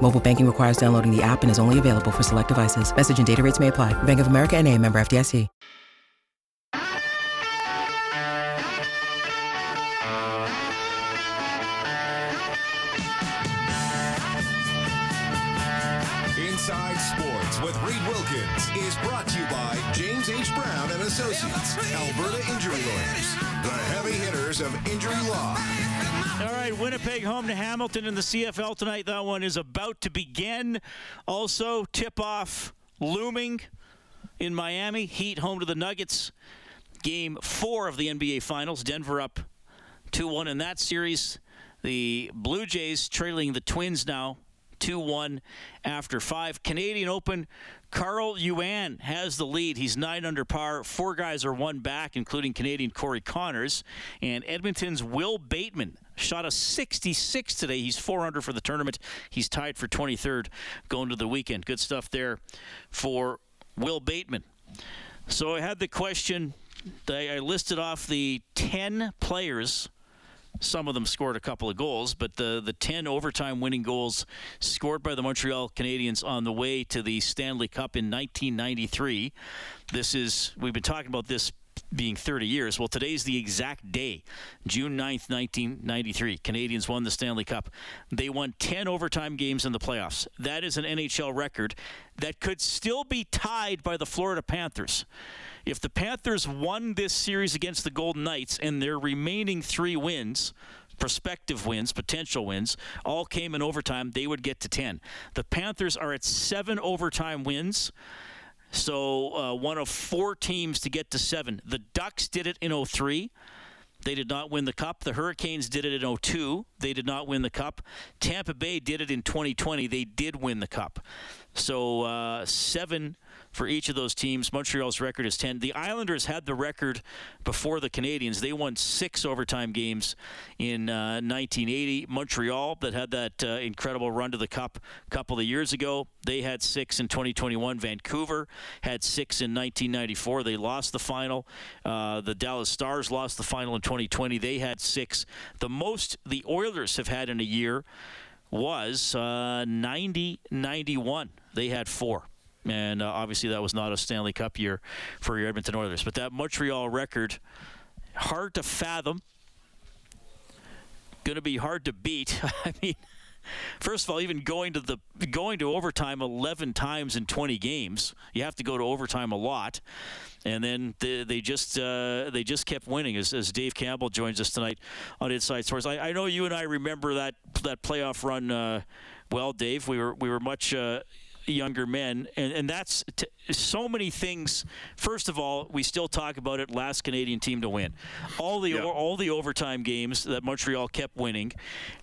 Mobile banking requires downloading the app and is only available for select devices. Message and data rates may apply. Bank of America and a member FDIC. Inside Sports with Reed Wilkins is brought to you by James H. Brown and Associates, Alberta Injury Lawyers, the heavy hitters of injury law. All right, Winnipeg home to Hamilton in the CFL tonight. That one is about to begin. Also, tip off looming in Miami. Heat home to the Nuggets. Game four of the NBA Finals. Denver up 2 1 in that series. The Blue Jays trailing the Twins now 2 1 after five. Canadian Open, Carl Yuan has the lead. He's nine under par. Four guys are one back, including Canadian Corey Conners. And Edmonton's Wil Bateman shot a 66 today. He's four under for the tournament. He's tied for 23rd going to the weekend. Good stuff there for Wil Bateman. So I had the question. I listed off the 10 players some of them scored a couple of goals, but the, the 10 overtime winning goals scored by the Montreal Canadiens on the way to the Stanley Cup in 1993. This is, we've been talking about this being 30 years. Well, today's the exact day, June 9th, 1993. Canadians won the Stanley Cup. They won 10 overtime games in the playoffs. That is an NHL record that could still be tied by the Florida Panthers. If the Panthers won this series against the Golden Knights and their remaining three wins, prospective wins, potential wins, all came in overtime, they would get to 10. The Panthers are at seven overtime wins. So uh, one of four teams to get to seven. The Ducks did it in 03. They did not win the cup. The Hurricanes did it in 02. They did not win the cup. Tampa Bay did it in 2020. They did win the cup. So uh, seven for each of those teams. Montreal's record is 10. The Islanders had the record before the Canadians. They won six overtime games in uh, 1980. Montreal, that had that uh, incredible run to the Cup a couple of years ago, they had six in 2021. Vancouver had six in 1994. They lost the final. Uh, the Dallas Stars lost the final in 2020. They had six. The most the Oilers have had in a year was uh, 90 91. They had four and uh, obviously that was not a Stanley Cup year for your Edmonton Oilers. But that Montreal record, hard to fathom. Going to be hard to beat. I mean, first of all, even going to the going to overtime 11 times in 20 games, you have to go to overtime a lot. And then they, they just uh, they just kept winning. As, as, Dave Campbell joins us tonight on Inside Sports, I, I, know you and I remember that that playoff run. Uh, well, Dave, we were we were much uh, younger men, and, and that's t- so many things. First of all, we still talk about it. Last Canadian team to win, all the yeah. all the overtime games that Montreal kept winning,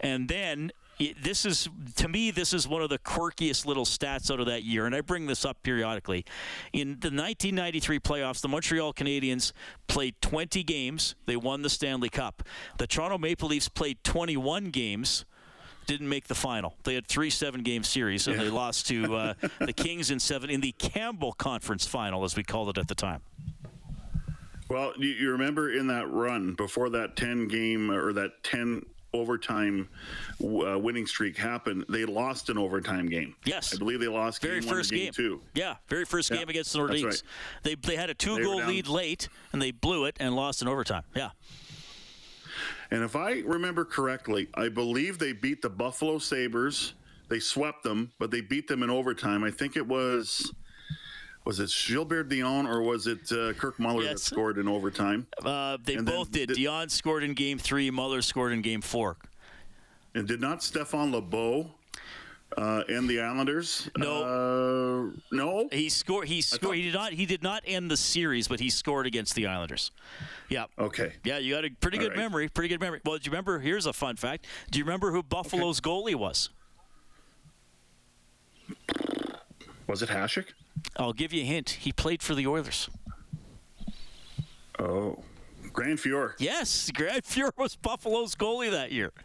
and then this is to me this is one of the quirkiest little stats out of that year and I bring this up periodically in the 1993 playoffs the Montreal Canadiens played 20 games they won the Stanley Cup the Toronto Maple Leafs played 21 games didn't make the final. They had three seven-game series, and yeah. they lost to uh, the Kings in seven in the Campbell Conference Final, as we called it at the time. Well, you, you remember in that run before that ten-game or that ten overtime uh, winning streak happened, they lost an overtime game. Yes, I believe they lost very game first one, game. game two. Yeah, very first yeah, game against the Nordiques. Right. They they had a two goal lead late and they blew it and lost in overtime. Yeah. And if I remember correctly, I believe they beat the Buffalo Sabres. They swept them, but they beat them in overtime. I think it was was it Gilbert Dionne or was it uh, Kirk Muller yes. that scored in overtime? Uh, they and both did. Dionne scored in game three. Muller scored in game four. And did not Stephan Lebeau uh, and the Islanders? No, uh, no. He scored. He scored. Thought... He did not. He did not end the series, but he scored against the Islanders. Yeah. Okay. Yeah, you got a pretty good right. memory. Pretty good memory. Well, do you remember? Here's a fun fact. Do you remember who Buffalo's okay. goalie was? Was it Hasek? I'll give you a hint. He played for the Oilers. Oh, Grant Fuhr. Yes, Grant Fuhr was Buffalo's goalie that year.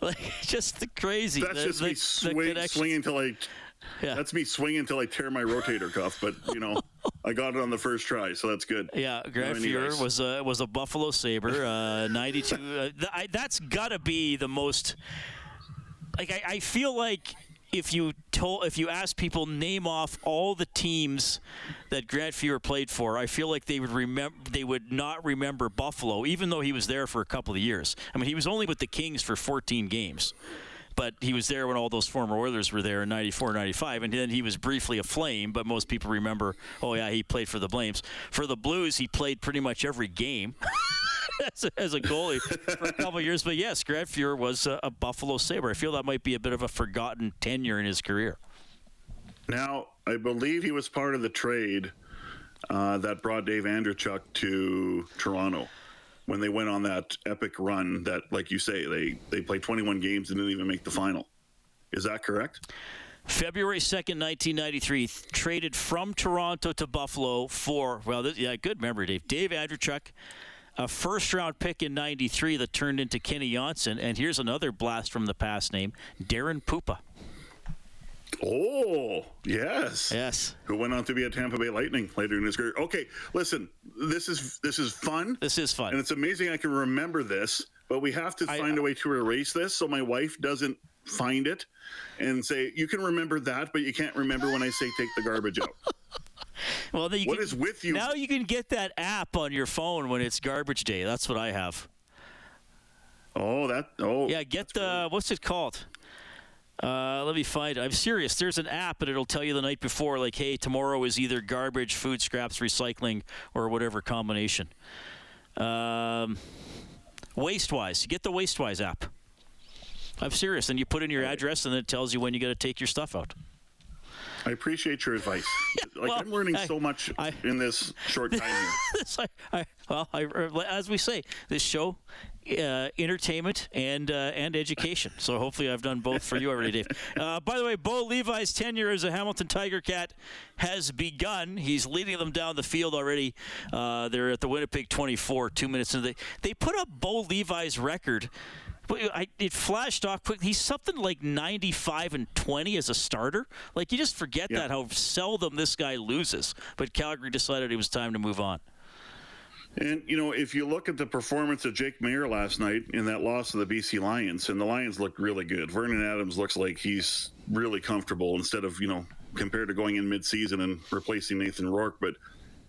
Like just the crazy. That's the, just the, me swing, swinging until I. Yeah. That's me swinging until I tear my rotator cuff. But you know, I got it on the first try, so that's good. Yeah, Grant Fuhrer was a was a Buffalo Saber, uh, ninety two. Uh, th- I, that's gotta be the most. Like I, I feel like if you told if you ask people name off all the teams that Grant Fuhrer played for, I feel like they would remember they would not remember Buffalo, even though he was there for a couple of years. I mean, he was only with the Kings for fourteen games. But he was there when all those former Oilers were there in 94, 95, and then he was briefly a Flame, but most people remember, oh, yeah, he played for the Flames. For the Blues, he played pretty much every game as, a, as a goalie for a couple of years. But yes, Grant Fuhrer was a, a Buffalo Sabre. I feel that might be a bit of a forgotten tenure in his career. Now, I believe he was part of the trade uh, that brought Dave Andreychuk to Toronto when they went on that epic run. That, like you say, they they played 21 games and didn't even make the final. Is that correct? February 2nd, 1993, th- traded from Toronto to Buffalo for, well, this, yeah, good memory, Dave. Dave Andreychuk, a first round pick in 93 that turned into Kenny Jonsson. And here's another blast from the past name Daren Puppa. Oh, yes. Yes. Who went on to be a Tampa Bay Lightning later in his career. Okay, listen, this is this is fun. This is fun. And it's amazing I can remember this, but we have to find a way to erase this so my wife doesn't find it and say, you can remember that, but you can't remember when I say take the garbage out. Well, then you What can, is with you? Now you can get that app on your phone when it's garbage day. That's what I have. Oh, that, oh. Yeah, get the what's it called? Uh, let me find it. I'm serious. There's an app, and it'll tell you the night before, like, hey, tomorrow is either garbage, food scraps, recycling, or whatever combination. Um, Wastewise. Get the Wastewise app. I'm serious. And you put in your address, and it tells you when you got to take your stuff out. I appreciate your advice. Like, well, I'm learning I- so much I- in this short time here. This, I, well, as we say, this show, uh, entertainment and uh, and education. So hopefully, I've done both for you already, Dave. Uh, by the way, Bo Levi's tenure as a Hamilton Tiger Cat has begun. He's leading them down the field already. Uh, they're at the Winnipeg 24, two minutes into the. They put up Bo Levi's record. But I, it flashed off quick. He's something like 95 and 20 as a starter. Like you just forget Yeah. that how seldom this guy loses. But Calgary decided it was time to move on. And, you know, if you look at the performance of Jake Maier last night in that loss to the BC Lions, and the Lions looked really good. Vernon Adams looks like he's really comfortable instead of, you know, compared to going in midseason and replacing Nathan Rourke. But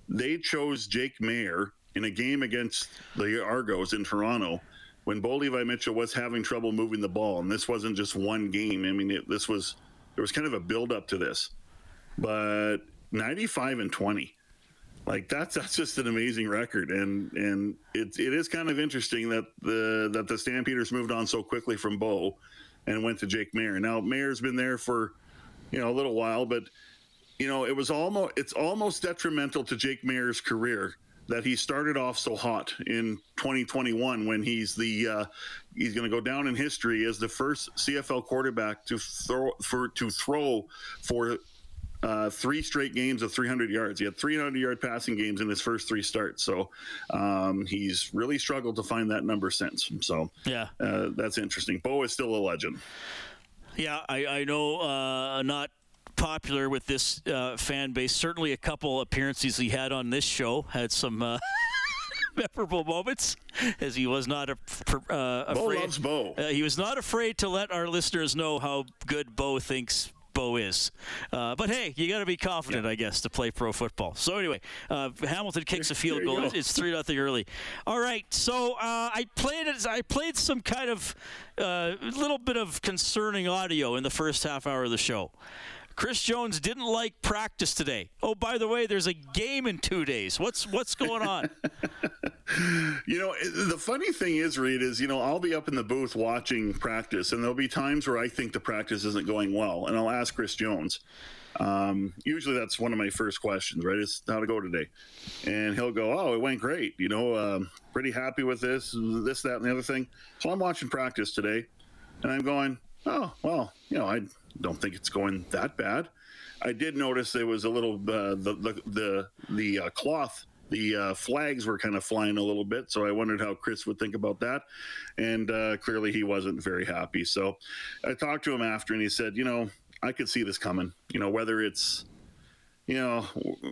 they chose Jake Maier in a game against the Argos in Toronto when Bo Levi Mitchell was having trouble moving the ball. And this wasn't just one game. I mean, it, this was, there was kind of a build up to this. But 95 and 20 like that's that's just an amazing record and and it, it is kind of interesting that the that the stampeders moved on so quickly from bo and went to jake maier now maier's been there for you know a little while but you know it was almost it's almost detrimental to jake maier's career that he started off so hot in 2021 when he's the uh, he's going to go down in history as the first CFL quarterback to throw for to throw for uh, three straight games of 300 yards. He had 300 yard passing games in his first three starts. So um, he's really struggled to find that number since. So Yeah. uh, that's interesting. Bo is still a legend. Yeah, I, I know uh, not popular with this uh, fan base. Certainly, a couple appearances he had on this show had some uh, memorable moments, as he was not a, uh, Bo afraid. loves Bo. Uh, he was not afraid to let our listeners know how good Bo thinks. Bo is, uh, but hey, you got to be confident, I guess, to play pro football. So anyway, uh, Hamilton kicks a field goal. go. It's- It's three nothing early. All right, so uh, I played. I played some kind of uh, little bit of concerning audio in the first half hour of the show. Chris Jones didn't like practice today. Oh, by the way, there's a game in two days. What's what's going on? You know, the funny thing is, Reed, is, you know, I'll be up in the booth watching practice, and there'll be times where I think the practice isn't going well, and I'll ask Chris Jones. Um, usually that's one of my first questions, right? Is how to go today? And he'll go, Oh, it went great. You know, um, pretty happy with this, this, that, and the other thing. So I'm watching practice today, and I'm going, Oh, well, you know, I don't think it's going that bad. I did notice there was a little uh, the the the, the uh, cloth the uh, flags were kind of flying a little bit. So I wondered how Chris would think about that. And uh, clearly he wasn't very happy. So I talked to him after and he said, you know, I could see this coming. You know, whether it's, you know,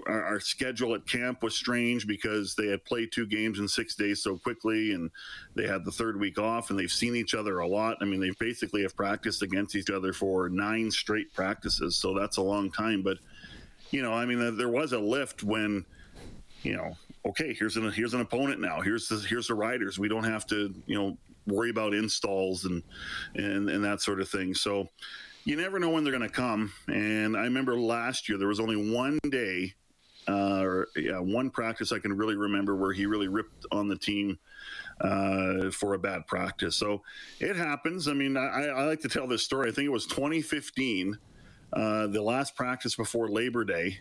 our, our, schedule at camp was strange because they had played two games in six days so quickly, and they had the third week off, and they've seen each other a lot. I mean, they basically have practiced against each other for nine straight practices, so that's a long time. But, you know, I mean, there was a lift when you know, okay, here's an here's an opponent now. Here's the here's the riders. We don't have to, you know, worry about installs and and and that sort of thing. So you never know when they're going to come. And I remember last year there was only one day uh, or yeah, one practice I can really remember where he really ripped on the team uh, for a bad practice. So it happens. I mean, I, I, like to tell this story. I think it was 2015, uh, the last practice before Labor Day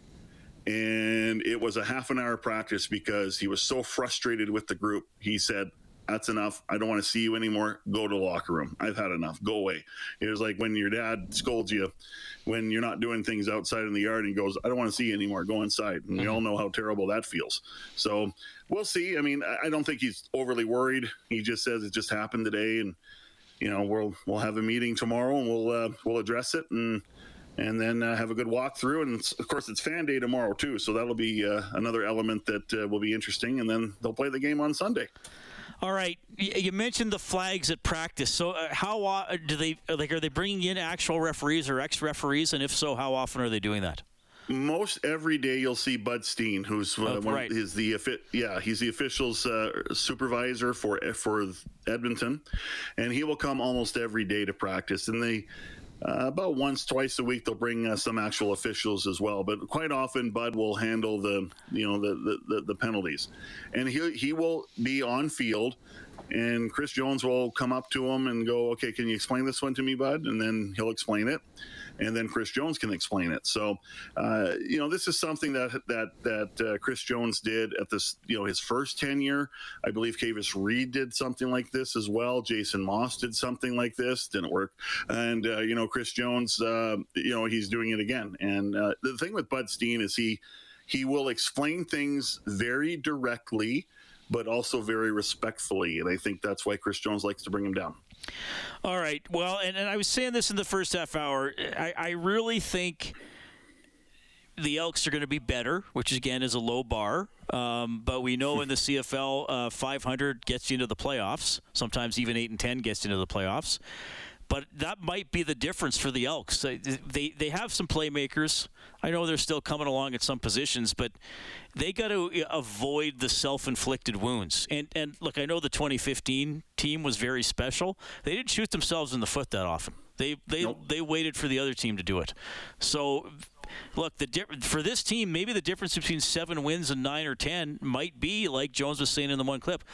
and it was a half an hour practice because he was so frustrated with the group. He said, that's enough. I don't want to see you anymore. Go to the locker room. I've had enough. Go away. It was like when your dad scolds you when you're not doing things outside in the yard and goes, I don't want to see you anymore. Go inside. And we all know how terrible that feels. So we'll see. I mean, I don't think he's overly worried. He just says it just happened today and you know, we'll we'll have a meeting tomorrow and we'll uh, we'll address it and and then uh, have a good walk through. And of course, it's fan day tomorrow too, so that'll be uh, another element that uh, will be interesting. And then they'll play the game on Sunday. All right, you mentioned the flags at practice. So, uh, how uh, do they like? Are they bringing in actual referees or ex-referees? And if so, how often are they doing that? most every day you'll see Bud Steen, who's uh, oh, one, right. is the yeah he's the officials uh, supervisor for for Edmonton, and he will come almost every day to practice. And they uh, about once, twice a week, they'll bring uh, some actual officials as well. But quite often, Bud will handle the, you know, the the, the, the penalties, and he he will be on field, and Chris Jones will come up to him and go, "Okay, can you explain this one to me, Bud?" And then he'll explain it, and then Chris Jones can explain it. So, uh, you know, this is something that that that uh, Chris Jones did at this, you know, his first tenure. I believe Kavis Reed did something like this as well. Jason Maas did something like this, didn't work, and uh, you know, Chris Jones, uh, you know, he's doing it again. And uh, the thing with Bud Steen is he he will explain things very directly but also very respectfully. And I think that's why Chris Jones likes to bring him down. All right. Well, and, and I was saying this in the first half hour. I, I really think the Elks are going to be better, which again is a low bar. Um, but we know in the CFL, uh, 500 gets you into the playoffs. Sometimes even 8 and 10 gets you into the playoffs. But that might be the difference for the Elks. They, they, they have some playmakers. I know they're still coming along at some positions, but they got to avoid the self-inflicted wounds. And and look, I know the 2015 team was very special. They didn't shoot themselves in the foot that often. They they nope. they waited for the other team to do it. So look, the di- for this team, maybe the difference between seven wins and nine or ten might be like Jones was saying in the one clip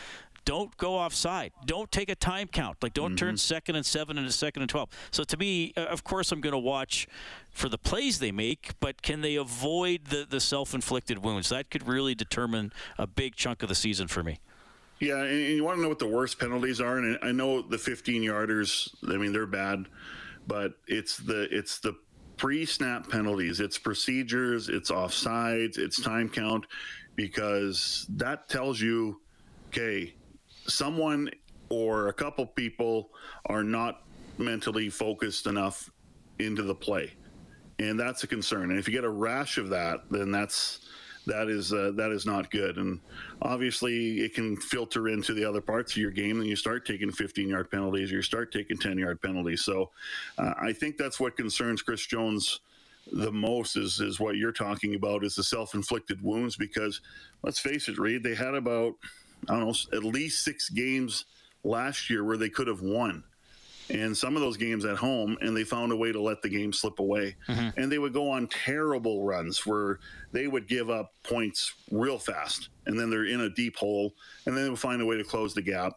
don't go offside. Don't take a time count. Like don't mm-hmm. turn second and seven into second and twelve. So to me, uh, of course, I'm going to watch for the plays they make, but can they avoid the the self-inflicted wounds? That could really determine a big chunk of the season for me. Yeah, and you want to know what the worst penalties are, and I know the 15 yarders. I mean, they're bad, but it's the it's the pre-snap penalties. It's procedures. It's offsides. It's time count, because that tells you, okay, someone or a couple people are not mentally focused enough into the play. And that's a concern. And if you get a rash of that then that's that is uh, that is not good. And obviously it can filter into the other parts of your game and you start taking 15 yard penalties or you start taking 10 yard penalties. So uh, i think that's what concerns chris jones the most is is what you're talking about is the self-inflicted wounds because let's face it reed they had about I don't know, at least six games last year where they could have won. And some of those games at home, and they found a way to let the game slip away. Mm-hmm. And they would go on terrible runs where they would give up points real fast. And then they're in a deep hole, and then they would find a way to close the gap.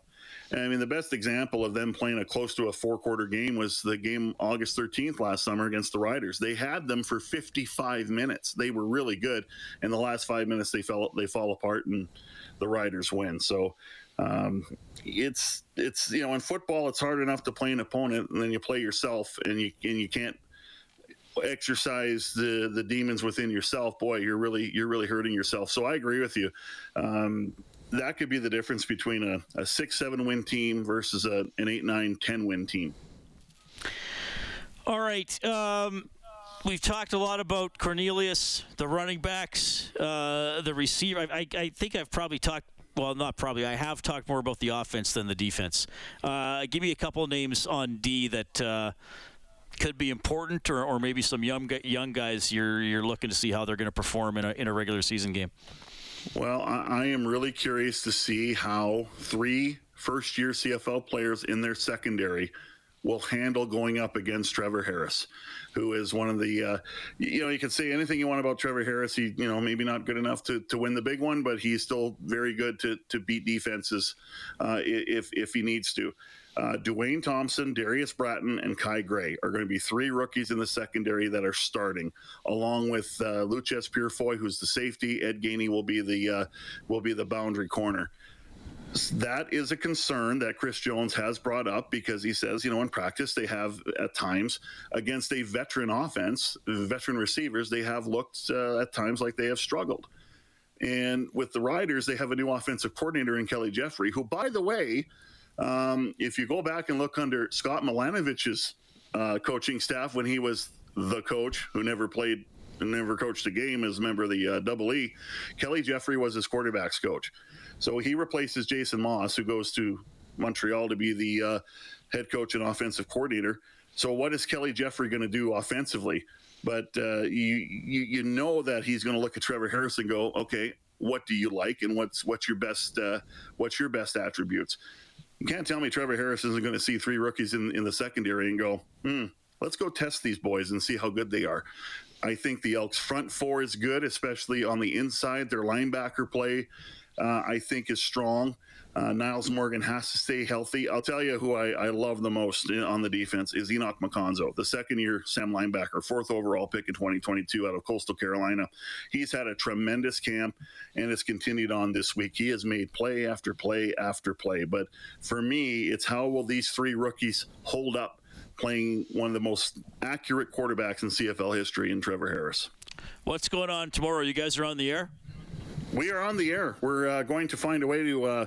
And I mean, the best example of them playing a close to a four quarter game was the game August 13th last summer against the Riders. They had them for 55 minutes. They were really good. And the last five minutes, they fell they fall apart and the Riders win. So um, it's it's you know in football it's hard enough to play an opponent and then you play yourself and you and you can't exercise the the demons within yourself, boy, you're really you're really hurting yourself. So I agree with you. Um, that could be the difference between a, a six seven win team versus a, an eight nine ten win team. All right. Um, we've talked a lot about Cornelius, the running backs, uh, the receiver. I, I, I, think I've probably talked. Well, not probably. I have talked more about the offense than the defense. Uh, give me a couple names on D that uh, could be important, or, or maybe some young young guys you're you're looking to see how they're going to perform in a in a regular season game. Well, I, I am really curious to see how three first year CFL players in their secondary will handle going up against Trevor Harris, who is one of the, uh, you know, you can say anything you want about Trevor Harris. He, you know, maybe not good enough to, to win the big one, but he's still very good to, to beat defenses uh, if, if he needs to. Uh, Dwayne Thompson, Darius Bratton, and Kai Gray are going to be three rookies in the secondary that are starting, along with uh, Loucheiz Purifoy, who's the safety. Ed Gainey will be the uh, will be the boundary corner that is a concern that Chris Jones has brought up because he says, you know, in practice, they have at times against a veteran offense, veteran receivers, they have looked uh, at times like they have struggled. And with the Riders, they have a new offensive coordinator in Kelly Jeffrey, who, by the way, um, if you go back and look under Scott Milanovich's uh, coaching staff when he was the coach who never played, never coached a game as a member of the uh, Double E, Kelly Jeffrey was his quarterbacks coach. So he replaces Jason Maas, who goes to Montreal to be the uh, head coach and offensive coordinator. So what is Kelly Jeffrey going to do offensively? But uh, you, you, you know that he's going to look at Trevor Harris and go, okay, what do you like, and what's what's your best uh, what's your best attributes? You can't tell me Trevor Harris isn't going to see three rookies in in the secondary and go, hmm, let's go test these boys and see how good they are. I think the Elks front four is good, especially on the inside. Their linebacker play uh, I think is strong. Uh, Nyles Morgan has to stay healthy. I'll tell you who I, I love the most in, on the defense is Enock Makonzo, the second year Sam linebacker, fourth overall pick in 2022 out of Coastal Carolina. He's had a tremendous camp and it's continued on this week. He has made play after play after play. But for me, it's how will these three rookies hold up playing one of the most accurate quarterbacks in CFL history in Trevor Harris. What's going on tomorrow? You guys are on the air? We are on the air. We're uh, going to find a way to uh,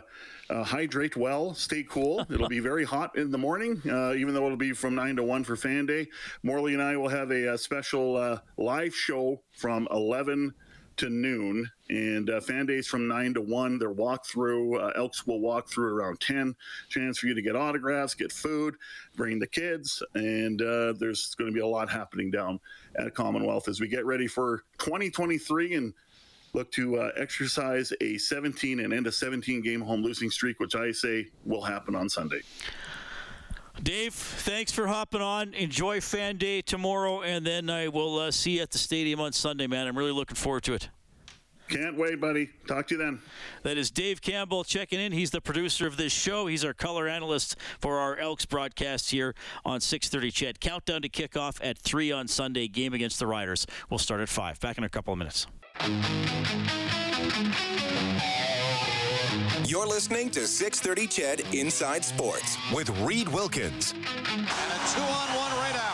uh, hydrate well, stay cool. It'll be very hot in the morning, uh, even though it'll be from 9 to 1 for Fan Day. Morley and I will have a, a special uh, live show from 11 to noon. And uh, fan days from 9 to 1, their walkthrough. Uh, Elks will walk through around 10. Chance for you to get autographs, get food, bring the kids. And uh, there's going to be a lot happening down at Commonwealth as we get ready for 2023 and look to uh, exercise a 17 and end a 17 game home losing streak, which I say will happen on Sunday. Dave, thanks for hopping on. Enjoy Fan Day tomorrow, and then I will uh, see you at the stadium on Sunday, man. I'm really looking forward to it. Can't wait, buddy. Talk to you then. That is Dave Campbell checking in. He's the producer of this show. He's our color analyst for our Elks broadcast here on 6:30. CHED countdown to kickoff at three on Sunday. Game against the Riders. We'll start at five. Back in a couple of minutes. You're listening to 630 CHED Inside Sports with Reed Wilkins. And a two on one right after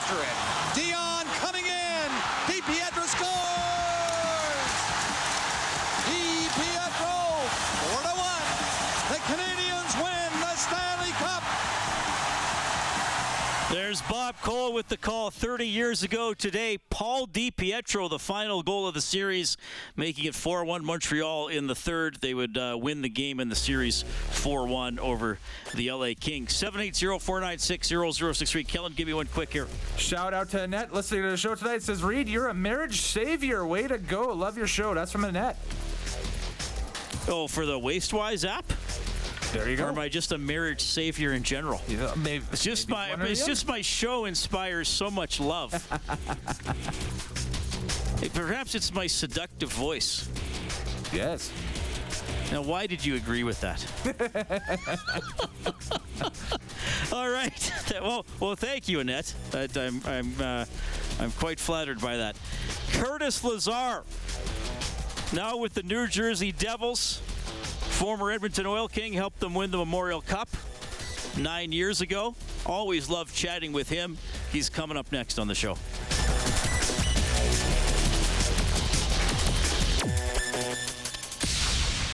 There's Bob Cole with the call 30 years ago today. Paul DiPietro, the final goal of the series, making it 4 1 Montreal in the third. They would uh, win the game in the series 4 1 over the LA Kings. 780 496 0063. Kellen, give me one quick here. Shout out to Annette listening to the show tonight. It says, Reed, you're a marriage savior. Way to go. Love your show. That's from Annette. Oh, for the Wastewise app? There you go. Or am I just a marriage savior in general? Yeah, maybe, It's just maybe my it's just my show inspires so much love. Hey, Perhaps it's my seductive voice. Yes. Now, why did you agree with that? All right. well, well, thank you, Annette. I'm, I'm, uh, I'm quite flattered by that. Curtis Lazar, now with the New Jersey Devils, former Edmonton Oil King, helped them win the Memorial Cup nine years ago. Always love chatting with him. He's coming up next on the show.